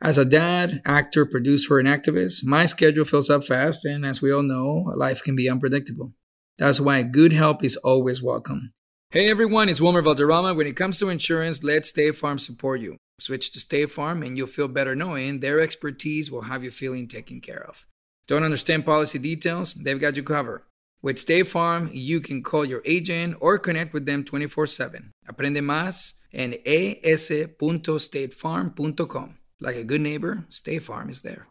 As a dad, actor, producer, and activist, my schedule fills up fast, and as we all know, life can be unpredictable. That's why good help is always welcome. Hey everyone, it's Wilmer Valderrama. When it comes to insurance, let State Farm support you. Switch to State Farm and you'll feel better knowing their expertise will have you feeling taken care of. Don't understand policy details? They've got you covered. With State Farm, you can call your agent or connect with them 24 7. Aprende más en es.statefarm.com. Like a good neighbor, State Farm is there.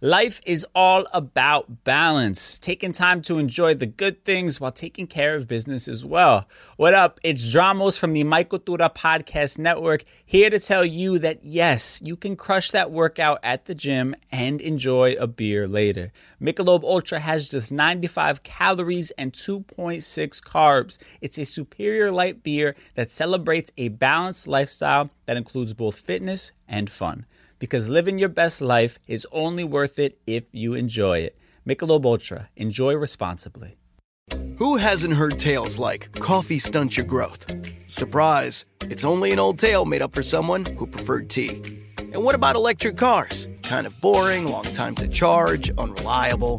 Life is all about balance, taking time to enjoy the good things while taking care of business as well. What up? It's Dramos from the My Cultura Podcast Network, here to tell you that yes, you can crush that workout at the gym and enjoy a beer later. Michelob Ultra has just 95 calories and 2.6 carbs. It's a superior light beer that celebrates a balanced lifestyle that includes both fitness and fun because living your best life is only worth it if you enjoy it. Michelob Ultra. Enjoy responsibly. Who hasn't heard tales like coffee stunts your growth? Surprise! It's only an old tale made up for someone who preferred tea. And what about electric cars? Kind of boring, long time to charge, unreliable.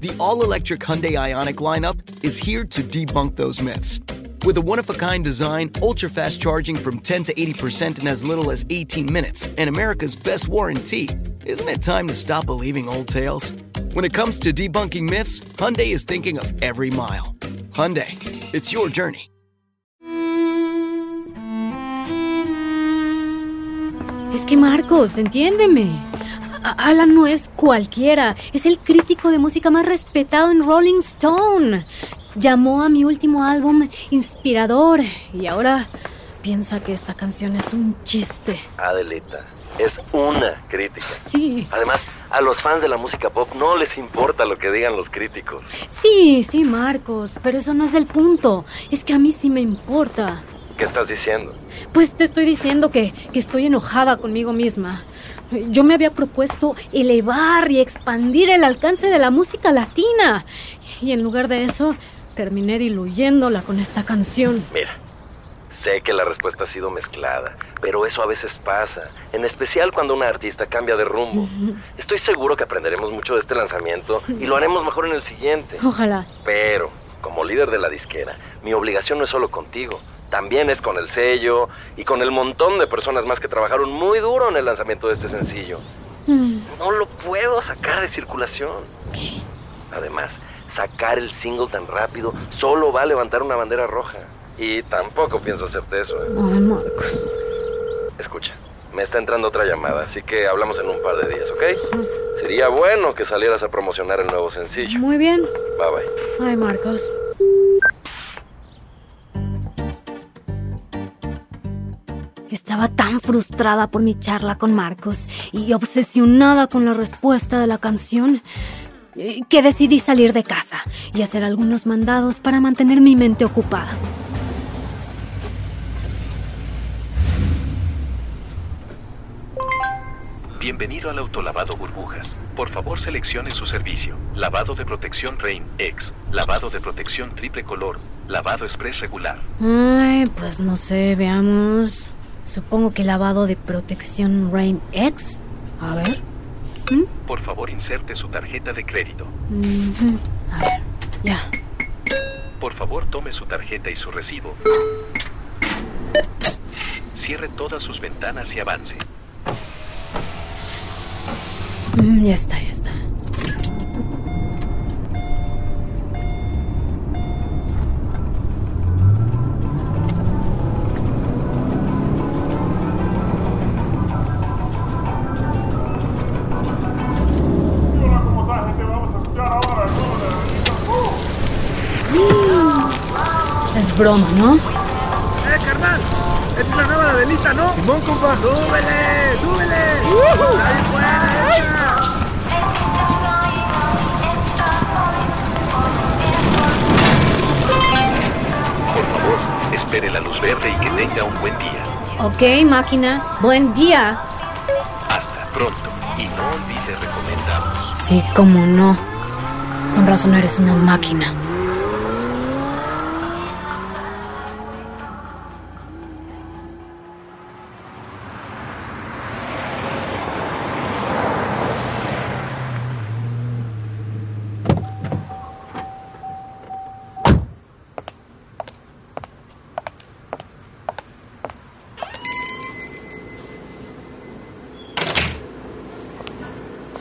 The all electric Hyundai Ionic lineup is here to debunk those myths. With a one of a kind design, ultra fast charging from 10 to 80% in as little as 18 minutes, and America's best warranty, isn't it time to stop believing old tales? When it comes to debunking myths, Hyundai is thinking of every mile. Hyundai, it's your journey. Es que Marcos, entiéndeme. Alan no es cualquiera, es el crítico de música más respetado en Rolling Stone. Llamó a mi último álbum inspirador y ahora piensa que esta canción es un chiste. Adelita, es una crítica. Sí, Además, a los fans de la música pop no les importa lo que digan los críticos. sí, sí, Marcos, pero eso no es el punto. Es que a mí sí me importa. ¿Qué estás diciendo? Pues te estoy diciendo que, que estoy enojada conmigo misma. Yo me había propuesto elevar y expandir el alcance de la música latina. Y en lugar de eso, terminé diluyéndola con esta canción. Mira, sé que la respuesta ha sido mezclada, pero eso a veces pasa, en especial cuando una artista cambia de rumbo. Estoy seguro que aprenderemos mucho de este lanzamiento y lo haremos mejor en el siguiente. Ojalá. Pero, como líder de la disquera, mi obligación no es solo contigo, también es con el sello y con el montón de personas más que trabajaron muy duro en el lanzamiento de este sencillo. Mm. No lo puedo sacar de circulación. Además, sacar el single tan rápido solo va a levantar una bandera roja. Y tampoco pienso hacerte eso. ¿eh? Ay, Marcos. Escucha, me está entrando otra llamada, así que hablamos en un par de días, ¿ok? Sería bueno que salieras a promocionar el nuevo sencillo. Muy bien. Bye bye. Ay, Marcos. Estaba tan frustrada por mi charla con Marcos y obsesionada con la respuesta de la canción eh, que decidí salir de casa y hacer algunos mandados para mantener mi mente ocupada. Bienvenido al autolavado burbujas. Por favor seleccione su servicio. Lavado de protección Rain X. Lavado de protección triple color. Lavado express regular. Ay, pues no sé, veamos. Supongo que lavado de protección Rain X. A ver. ¿Mm? Por favor inserte su tarjeta de crédito. Ujú. A ver, ya. Por favor tome su tarjeta y su recibo. Cierre todas sus ventanas y avance. Mm, ya está, ya está. Es broma, ¿no? ¡Eh, carnal! Esta es la nueva de Delita, ¿no? Simón, compa. ¡Súbele! ¡Súbele! ¡Ahí fuera! Por favor, espere la luz verde y que tenga un buen día. Ok, máquina. Buen día. Hasta pronto. Y no olvide recomendarnos. Sí, cómo no. Con razón eres una máquina.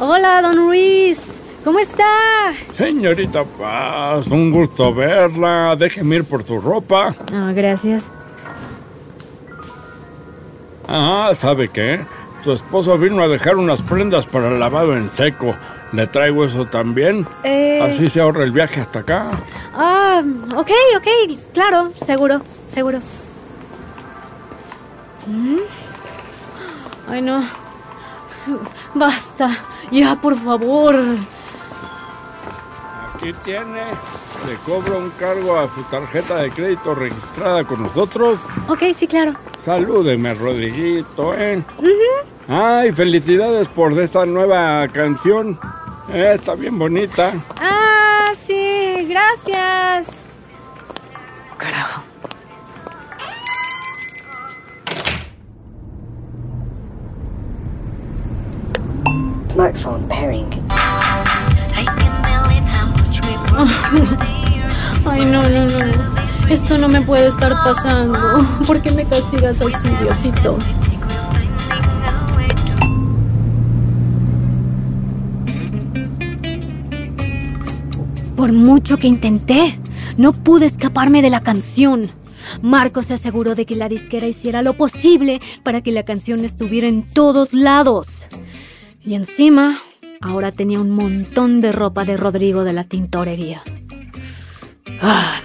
Hola, don Ruiz. ¿Cómo está? Señorita Paz, un gusto verla. Déjeme ir por tu ropa. Ah, gracias. Ah, ¿sabe qué? Su esposo vino a dejar unas prendas para el lavado en seco. ¿Le traigo eso también? Eh... Así se ahorra el viaje hasta acá. Ah, ok, ok, claro, seguro, seguro. ¿Mm? Ay, no. Basta, ya, por favor. Aquí tiene. Le cobro un cargo a su tarjeta de crédito registrada con nosotros. Ok, sí, claro. Salúdeme, Rodriguito, ¿eh? Ujú. Ay, felicidades por esta nueva canción. Eh, está bien bonita. Ah, sí, gracias. Carajo. Smartphone pairing. Ay, no, no, no. Esto no me puede estar pasando. ¿Por qué me castigas así, Diosito? Por mucho que intenté, no pude escaparme de la canción. Marco se aseguró de que la disquera hiciera lo posible para que la canción estuviera en todos lados. Y encima, ahora tenía un montón de ropa de Rodrigo de la tintorería. Ah,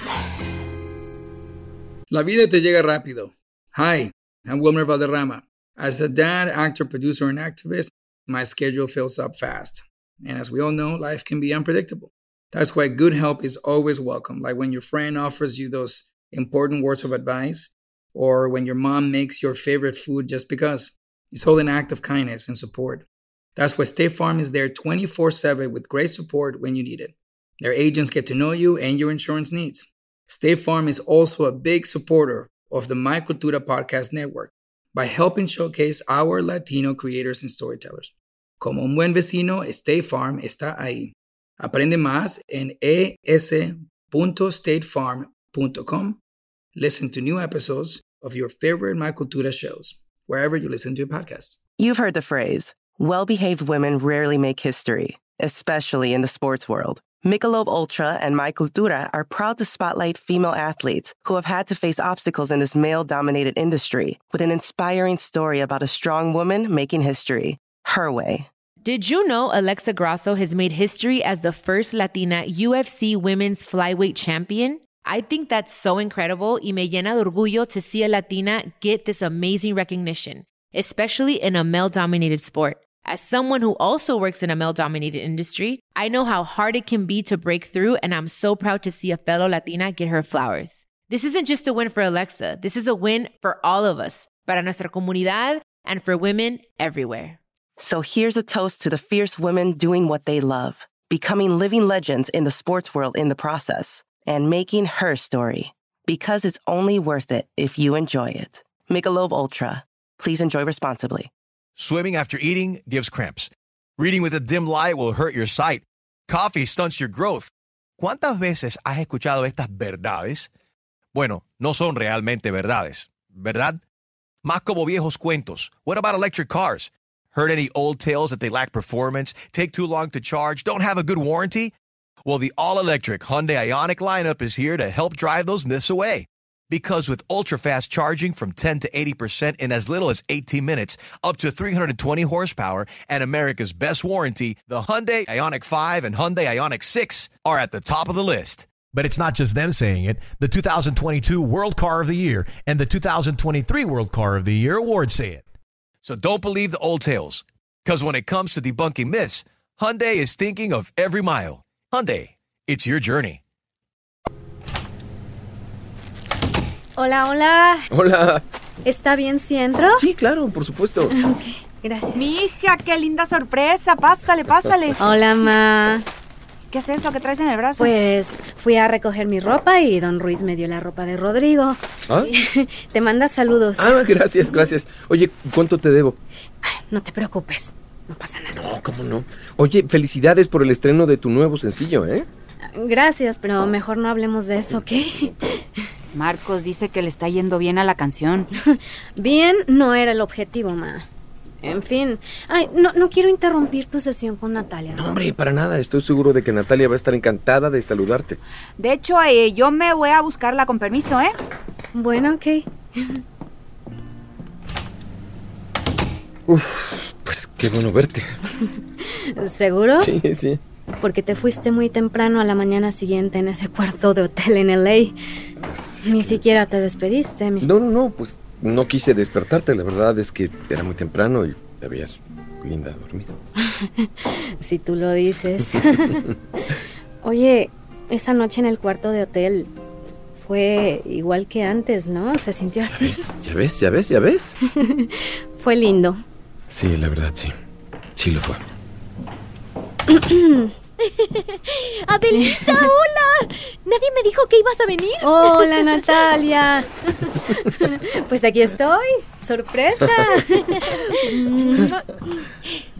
La vida te llega rápido. Hi, I'm Wilmer Valderrama. As a dad, actor, producer, and activist, my schedule fills up fast. And as we all know, life can be unpredictable. That's why good help is always welcome, like when your friend offers you those important words of advice, or when your mom makes your favorite food just because. It's all an act of kindness and support. That's why State Farm is there 24 7 with great support when you need it. Their agents get to know you and your insurance needs. State Farm is also a big supporter of the My Cultura Podcast Network by helping showcase our Latino creators and storytellers. Como un buen vecino, State Farm está ahí. Aprende más en es.statefarm.com Listen to new episodes of your favorite My Cultura shows, wherever you listen to your podcasts. You've heard the phrase, well behaved women rarely make history, especially in the sports world. Michelob Ultra and My Cultura are proud to spotlight female athletes who have had to face obstacles in this male dominated industry with an inspiring story about a strong woman making history, her way. Did you know Alexa Grasso has made history as the first Latina UFC women's flyweight champion? I think that's so incredible y me llena de orgullo to see a Latina get this amazing recognition, especially in a male dominated sport. As someone who also works in a male dominated industry, I know how hard it can be to break through, and I'm so proud to see a fellow Latina get her flowers. This isn't just a win for Alexa, this is a win for all of us, para nuestra comunidad, and for women everywhere. So here's a toast to the fierce women doing what they love, becoming living legends in the sports world in the process, and making her story. Because it's only worth it if you enjoy it. Michelob Ultra. Please enjoy responsibly. Swimming after eating gives cramps. Reading with a dim light will hurt your sight. Coffee stunts your growth. ¿Cuántas veces has escuchado estas verdades? Bueno, no son realmente verdades, ¿verdad? Más como viejos cuentos. What about electric cars? Heard any old tales that they lack performance, take too long to charge, don't have a good warranty? Well, the all electric Hyundai Ionic lineup is here to help drive those myths away. Because with ultra fast charging from 10 to 80% in as little as 18 minutes, up to 320 horsepower, and America's best warranty, the Hyundai Ionic 5 and Hyundai Ionic 6 are at the top of the list. But it's not just them saying it. The 2022 World Car of the Year and the 2023 World Car of the Year awards say it. So don't believe the old tales. Because when it comes to debunking myths, Hyundai is thinking of every mile. Hyundai, it's your journey. Hola, hola. Hola. ¿Está bien si entro? Sí, claro, por supuesto. Ok, gracias. Mi hija, qué linda sorpresa. Pásale, pásale. Hola, ma. ¿Qué es eso que traes en el brazo? Pues fui a recoger mi ropa y don Ruiz me dio la ropa de Rodrigo. ¿Ah? Te manda saludos. Ah, gracias, gracias. Oye, ¿cuánto te debo? No te preocupes, no pasa nada. No, ¿cómo no? Oye, felicidades por el estreno de tu nuevo sencillo, ¿eh? Gracias, pero mejor no hablemos de eso, ¿ok? Marcos dice que le está yendo bien a la canción. Bien no era el objetivo, ma. En fin, ay, no, no quiero interrumpir tu sesión con Natalia. No, hombre, para nada. Estoy seguro de que Natalia va a estar encantada de saludarte. De hecho, eh, yo me voy a buscarla con permiso, ¿eh? Bueno, ok. Uf, pues qué bueno verte. ¿Seguro? Sí, sí. Porque te fuiste muy temprano a la mañana siguiente en ese cuarto de hotel en LA. Ni siquiera te despediste. Mi... No, no, no, pues no quise despertarte. La verdad es que era muy temprano y te veías linda dormida. si tú lo dices. Oye, esa noche en el cuarto de hotel fue igual que antes, ¿no? Se sintió así. ¿Ya ves? ¿Ya ves? ¿Ya ves? fue lindo. Sí, la verdad, sí. Sí lo fue. Adelita, hola. Nadie me dijo que ibas a venir. Hola, Natalia. pues aquí estoy. Sorpresa.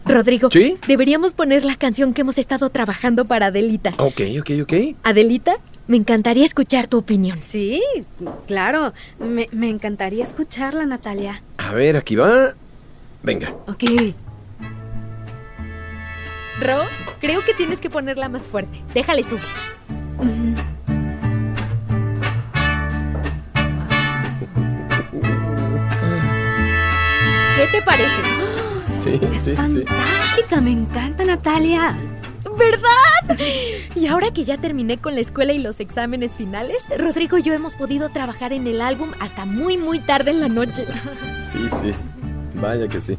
Rodrigo, ¿Sí? deberíamos poner la canción que hemos estado trabajando para Adelita. Ok, ok, ok. Adelita, me encantaría escuchar tu opinión. Sí, claro. Me, me encantaría escucharla, Natalia. A ver, aquí va. Venga. Ok. Ro, creo que tienes que ponerla más fuerte. Déjale subir. ¿Qué te parece? Sí, Es sí, sí. fantástica, me encanta, Natalia. ¿Verdad? Y ahora que ya terminé con la escuela y los exámenes finales, Rodrigo y yo hemos podido trabajar en el álbum hasta muy, muy tarde en la noche. Sí, sí. Vaya que sí.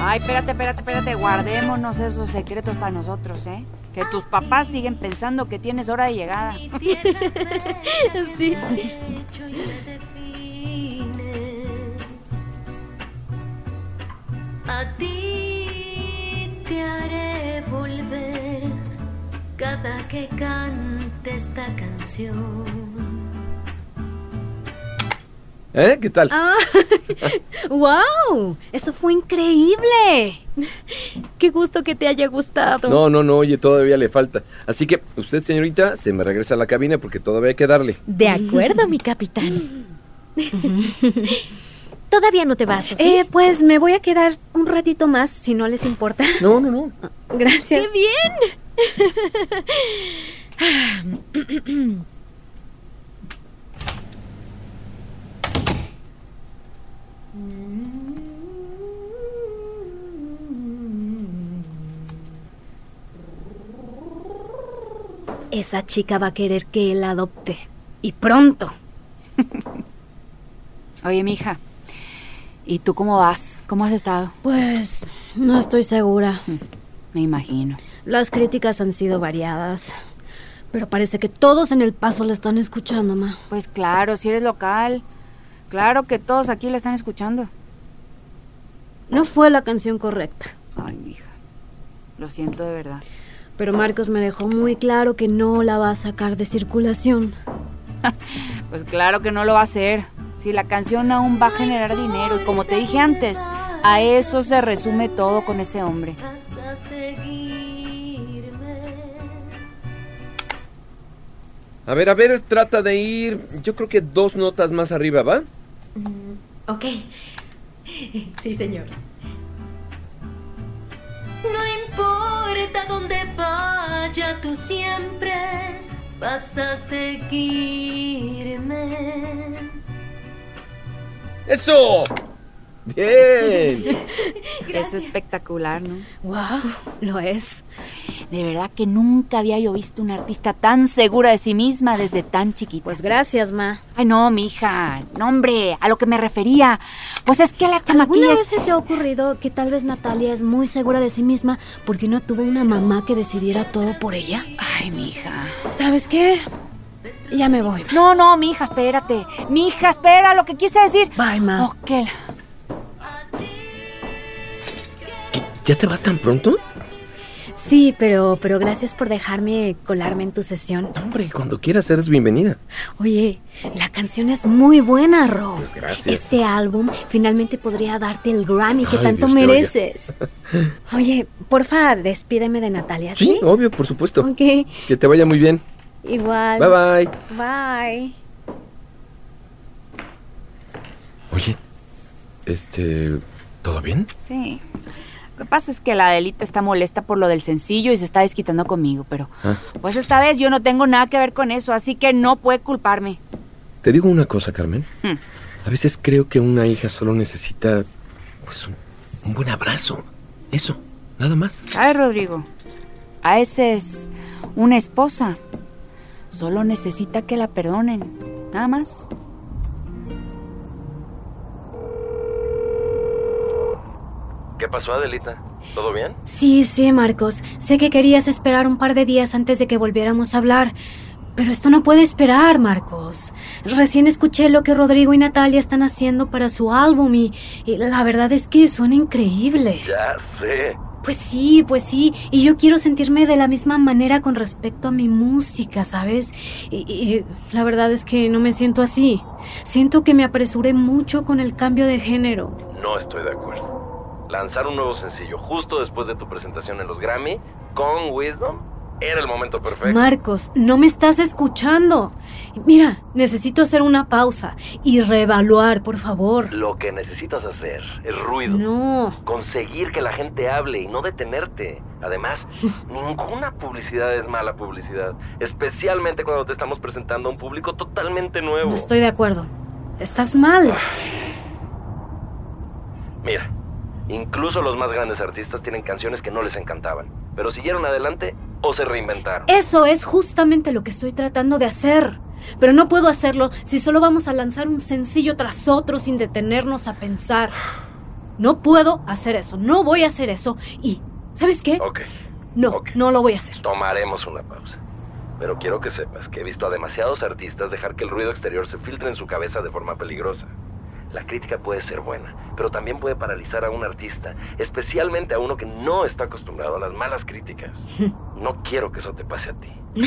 Ay, espérate, espérate, espérate. Guardémonos esos secretos para nosotros, ¿eh? Que tus papás siguen pensando que tienes hora de llegada. sí. A ti te haré volver cada que cante esta canción. ¿Eh? ¿Qué tal? Ah, ¡Wow! Eso fue increíble. Qué gusto que te haya gustado. No, no, no, oye, todavía le falta. Así que usted, señorita, se me regresa a la cabina porque todavía hay que darle. De acuerdo, mi capitán. Todavía no te vas, ¿o sí? Eh, pues me voy a quedar un ratito más, si no les importa. No, no, no. Gracias. ¡Qué bien! Esa chica va a querer que él adopte. Y pronto. Oye, mija. ¿Y tú cómo vas? ¿Cómo has estado? Pues no estoy segura. Me imagino. Las críticas han sido variadas. Pero parece que todos en el paso la están escuchando, ma. Pues claro, si eres local. Claro que todos aquí la están escuchando. No fue la canción correcta. Ay, mija. Lo siento de verdad. Pero Marcos me dejó muy claro que no la va a sacar de circulación. Pues claro que no lo va a hacer. Si la canción aún va a generar dinero y como te dije antes, a eso se resume todo con ese hombre. A ver, a ver, trata de ir, yo creo que dos notas más arriba, ¿va? Mm, ok. Sí, señor. No importa dónde vaya, tú siempre vas a seguirme. ¡Eso! ¡Bien! Es espectacular, ¿no? ¡Wow! Lo es. De verdad que nunca había yo visto una artista tan segura de sí misma desde tan chiquita. Pues gracias, ma. Ay, no, mija. No, hombre, a lo que me refería. Pues es que la chamaquilla... ¿Alguna es- vez se te ha ocurrido que tal vez Natalia es muy segura de sí misma porque no tuvo una mamá que decidiera todo por ella? Ay, mija. ¿Sabes qué? Ya me voy. No, no, mija, espérate. Mija, espera, lo que quise decir. Bye, ma. Ok. ¿Ya te vas tan pronto? Sí, pero, pero gracias por dejarme colarme en tu sesión. Hombre, cuando quieras eres bienvenida. Oye, la canción es muy buena, Ro. Pues gracias. Este álbum finalmente podría darte el Grammy que Ay, tanto Dios mereces. Oye, porfa, despídeme de Natalia, ¿sí? Sí, obvio, por supuesto. Ok, Que te vaya muy bien. igual. Bye bye. Bye. Oye, este, ¿todo bien? Sí. Lo que pasa es que la Adelita está molesta por lo del sencillo y se está desquitando conmigo, pero Ah, pues esta vez yo no tengo nada que ver con eso, así que no puede culparme. te digo una cosa, Carmen. Hmm. A veces creo que una hija solo necesita, pues, un, un buen abrazo. Eso, nada más. ¿Sabes, Rodrigo? A veces una esposa solo necesita que la perdonen, nada más. ¿Qué pasó, Adelita? ¿Todo bien? Sí, sí, Marcos. Sé que querías esperar un par de días antes de que volviéramos a hablar. Pero esto no puede esperar, Marcos. Recién escuché lo que Rodrigo y Natalia están haciendo para su álbum y, y la verdad es que suena increíble. Ya sé. Pues sí, pues sí. Y yo quiero sentirme de la misma manera con respecto a mi música, ¿sabes? Y, y la verdad es que no me siento así. Siento que me apresuré mucho con el cambio de género. No estoy de acuerdo. Lanzar un nuevo sencillo justo después de tu presentación en los Grammy con Wisdom era el momento perfecto. Marcos, no me estás escuchando. Mira, necesito hacer una pausa y reevaluar, por favor. Lo que necesitas hacer es ruido. No. Conseguir que la gente hable y no detenerte. Además, ninguna publicidad es mala publicidad. Especialmente cuando te estamos presentando a un público totalmente nuevo. No estoy de acuerdo. Estás mal. Mira, incluso los más grandes artistas tienen canciones que no les encantaban. Pero siguieron adelante o se reinventaron. Eso es justamente lo que estoy tratando de hacer. Pero no puedo hacerlo si solo vamos a lanzar un sencillo tras otro sin detenernos a pensar. No puedo hacer eso. No voy a hacer eso. Y, ¿sabes qué? Ok, No, no lo voy a hacer. tomaremos una pausa. Pero quiero que sepas que he visto a demasiados artistas dejar que el ruido exterior se filtre en su cabeza de forma peligrosa. La crítica puede ser buena, pero también puede paralizar a un artista, especialmente a uno que no está acostumbrado a las malas críticas. No quiero que eso te pase a ti.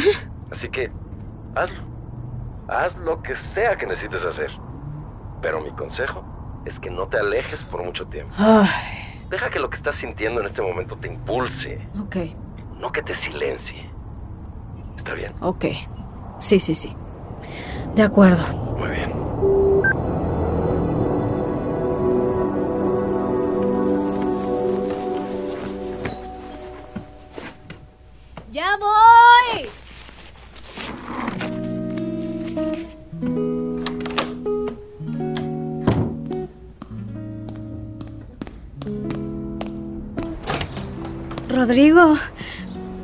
Así que, hazlo. Haz lo que sea que necesites hacer. Pero mi consejo es que no te alejes por mucho tiempo. Deja que lo que estás sintiendo en este momento te impulse, Ok, no que te silencie. ¿Está bien? ok. Sí, sí, sí. De acuerdo. Muy bien. ¡Ya voy! Rodrigo.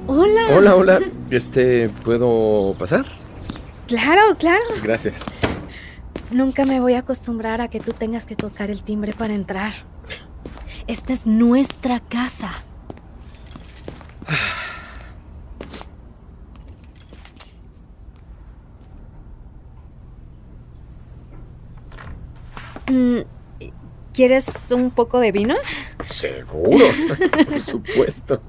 Hola. Hola, hola. Este, ¿puedo pasar? Claro, claro. Gracias. Nunca me voy a acostumbrar a que tú tengas que tocar el timbre para entrar. Esta es nuestra casa. Mm, ¿Quieres un poco de vino? Seguro, por supuesto.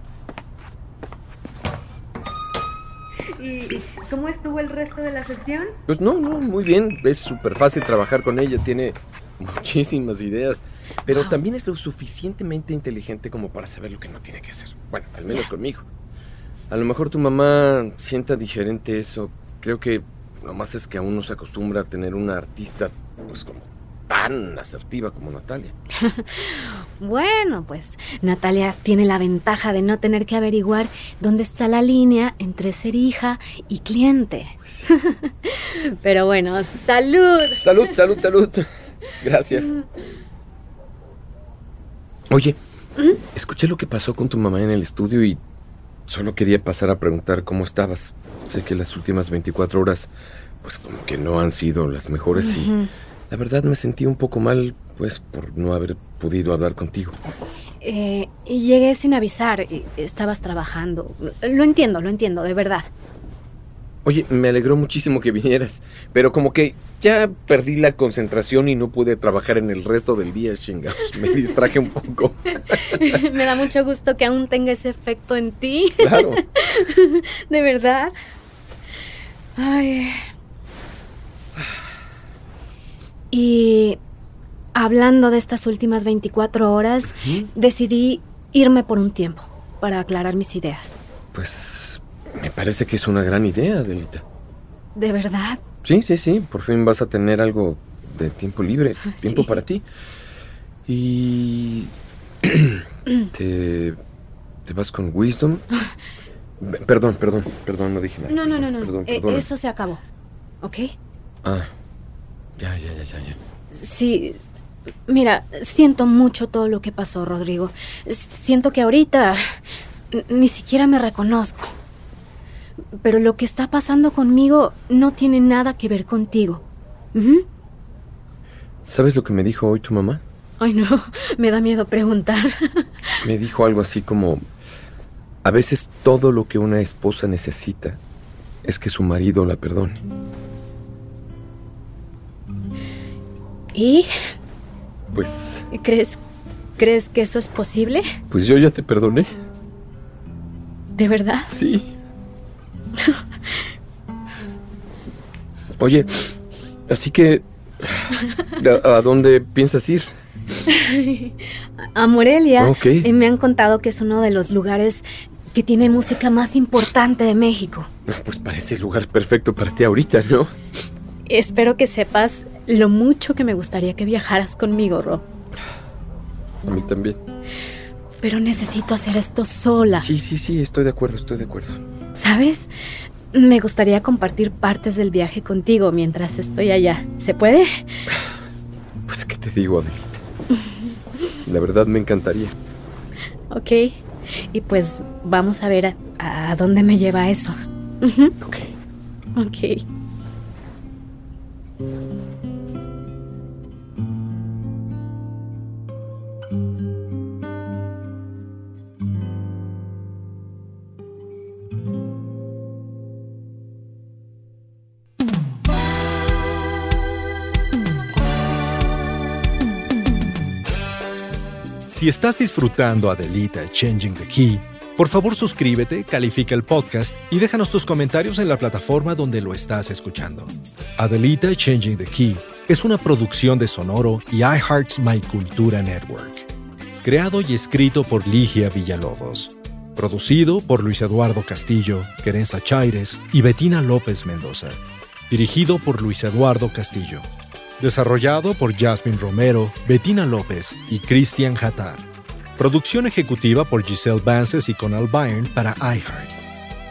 ¿Y cómo estuvo el resto de la sesión? Pues no, no, muy bien. Es súper fácil trabajar con ella. Tiene muchísimas ideas. Pero también es lo suficientemente inteligente como para saber lo que no tiene que hacer. Bueno, al menos conmigo. A lo mejor tu mamá sienta diferente eso. Creo que lo más es que aún no se acostumbra a tener una artista, pues como tan asertiva como Natalia. Bueno, pues Natalia tiene la ventaja de no tener que averiguar dónde está la línea entre ser hija y cliente. Pero bueno, salud. Salud, salud, salud. Gracias. Oye, escuché lo que pasó con tu mamá en el estudio y solo quería pasar a preguntar cómo estabas. Sé que las últimas 24 horas, pues como que no han sido las mejores y. la verdad me sentí un poco mal, pues por no haber podido hablar contigo. Eh, y llegué sin avisar. Estabas trabajando. Lo entiendo, lo entiendo, de verdad. Oye, me alegró muchísimo que vinieras, pero como que ya perdí la concentración y no pude trabajar en el resto del día, chingados. Me distraje un poco. Me da mucho gusto que aún tenga ese efecto en ti. Claro. de verdad. Ay. Y hablando de estas últimas 24 horas, decidí irme por un tiempo para aclarar mis ideas. Pues me parece que es una gran idea, Adelita. De verdad. Sí, sí, sí. Por fin vas a tener algo de tiempo libre, tiempo sí. para ti. Y... ¿Te, ¿Te vas con Wisdom? Perdón, perdón, perdón, no dije nada. No, no, no, no. Perdón, Eh, eso se acabó. ¿Ok? Ah, ya, ya, ya, ya, ya. Sí. Mira, siento mucho todo lo que pasó, Rodrigo. Siento que ahorita ni siquiera me reconozco. Pero lo que está pasando conmigo no tiene nada que ver contigo. Ujú. ¿Sabes lo que me dijo hoy tu mamá? Ay, no, me da miedo preguntar. Me dijo algo así como, a veces todo lo que una esposa necesita es que su marido la perdone. ¿Y Pues, crees crees que eso es posible? pues yo ya te perdoné. ¿De verdad? Sí. Oye, así que, ¿a, a dónde piensas ir? A Morelia Ok. eh, me han contado que es uno de los lugares que tiene música más importante de México. Ah, Pues parece el lugar perfecto para ti ahorita, ¿no? Espero que sepas lo mucho que me gustaría que viajaras conmigo, Rob. A mí también. Pero necesito hacer esto sola. Sí, sí, sí, estoy de acuerdo, estoy de acuerdo. ¿Sabes? Me gustaría compartir partes del viaje contigo mientras estoy allá. ¿Se puede? Pues, ¿qué te digo, Adelita? La verdad me encantaría. Ok. Y pues vamos a ver a, a dónde me lleva eso. Ok. Ok. Estás disfrutando Adelita Changing the Key, por favor suscríbete, califica el podcast y déjanos tus comentarios en la plataforma donde lo estás escuchando. Adelita Changing the Key es una producción de Sonoro y iHeart's My Cultura Network. Creado y escrito por Ligia Villalobos. Producido por Luis Eduardo Castillo, Querenza Chaires y Betina López Mendoza. Dirigido por Luis Eduardo Castillo. Desarrollado por Jasmine Romero, Betina López y Christian Hatar. Producción ejecutiva por Giselle Vances y Conal Byrne para iHeart.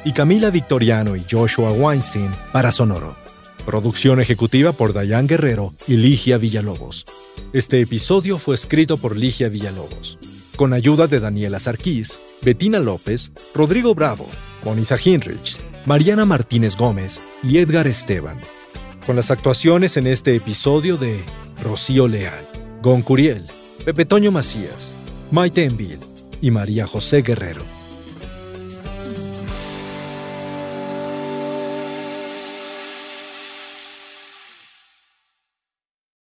Y Camila Victoriano y Joshua Weinstein para Sonoro. Producción ejecutiva por Dayan Guerrero y Ligia Villalobos. Este episodio fue escrito por Ligia Villalobos, con ayuda de Daniela Sarquís, Betina López, Rodrigo Bravo, Monisa Hinrich, Mariana Martínez Gómez y Edgar Esteban. Con las actuaciones en este episodio de Rocío Leal, Gon Curiel, Pepe Toño Macías, Maite Enville y María José Guerrero.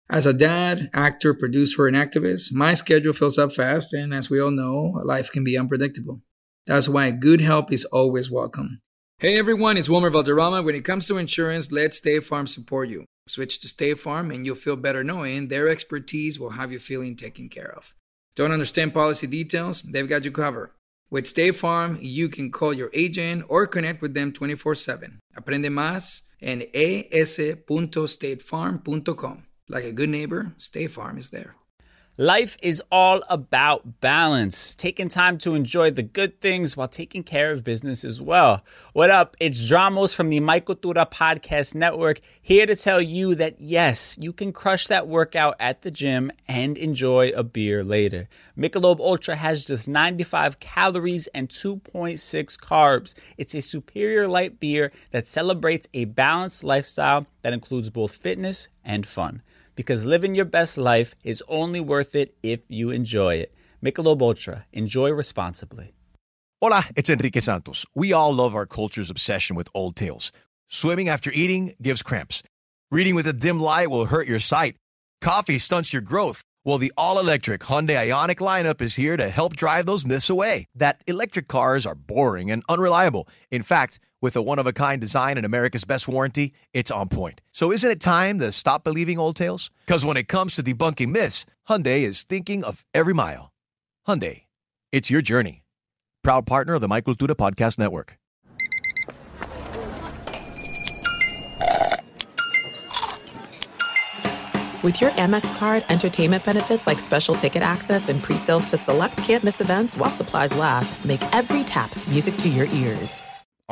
As a dad, actor, producer, and activist, my schedule fills up fast, and as we all know, life can be unpredictable. That's why good help is always welcome. Hey everyone, it's Wilmer Valderrama. When it comes to insurance, let State Farm support you. Switch to State Farm, and you'll feel better knowing their expertise will have you feeling taken care of. Don't understand policy details? They've got you covered. With State Farm, you can call your agent or connect with them 24 7. Aprende más en es.statefarm.com. Like a good neighbor, State Farm is there. Life is all about balance, taking time to enjoy the good things while taking care of business as well. What up? It's Dramos from the Michael Tura Podcast Network, here to tell you that yes, you can crush that workout at the gym and enjoy a beer later. Michelob Ultra has just 95 calories and 2.6 carbs. It's a superior light beer that celebrates a balanced lifestyle that includes both fitness and fun because living your best life is only worth it if you enjoy it. Michelob Ultra. Enjoy responsibly. Hola, it's Enrique Santos. We all love our culture's obsession with old tales. Swimming after eating gives cramps. Reading with a dim light will hurt your sight. Coffee stunts your growth. Well, the all-electric Hyundai Ionic lineup is here to help drive those myths away. That electric cars are boring and unreliable. In fact, with a one of a kind design and America's best warranty, it's on point. So isn't it time to stop believing old tales? Because when it comes to debunking myths, Hyundai is thinking of every mile. Hyundai, it's your journey. Proud partner of the Michael Cultura Podcast Network. With your Amex card, entertainment benefits like special ticket access and pre-sales to select campus events while supplies last, make every tap music to your ears.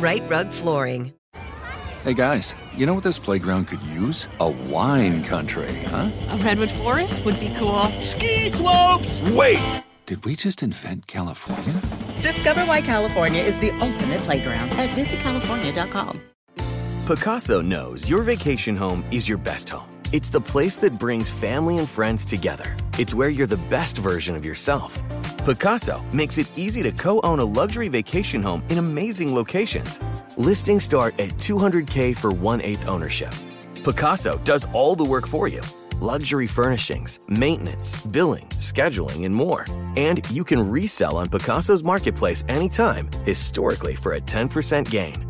Right Rug Flooring. Hey guys, you know what this playground could use? A wine country, huh? A redwood forest would be cool. Ski slopes! Wait! Did we just invent California? Discover why California is the ultimate playground at visitcalifornia.com. Picasso knows your vacation home is your best home. It's the place that brings family and friends together. It's where you're the best version of yourself. Picasso makes it easy to co own a luxury vacation home in amazing locations. Listings start at 200K for one eighth ownership. Picasso does all the work for you luxury furnishings, maintenance, billing, scheduling, and more. And you can resell on Picasso's marketplace anytime, historically for a 10% gain.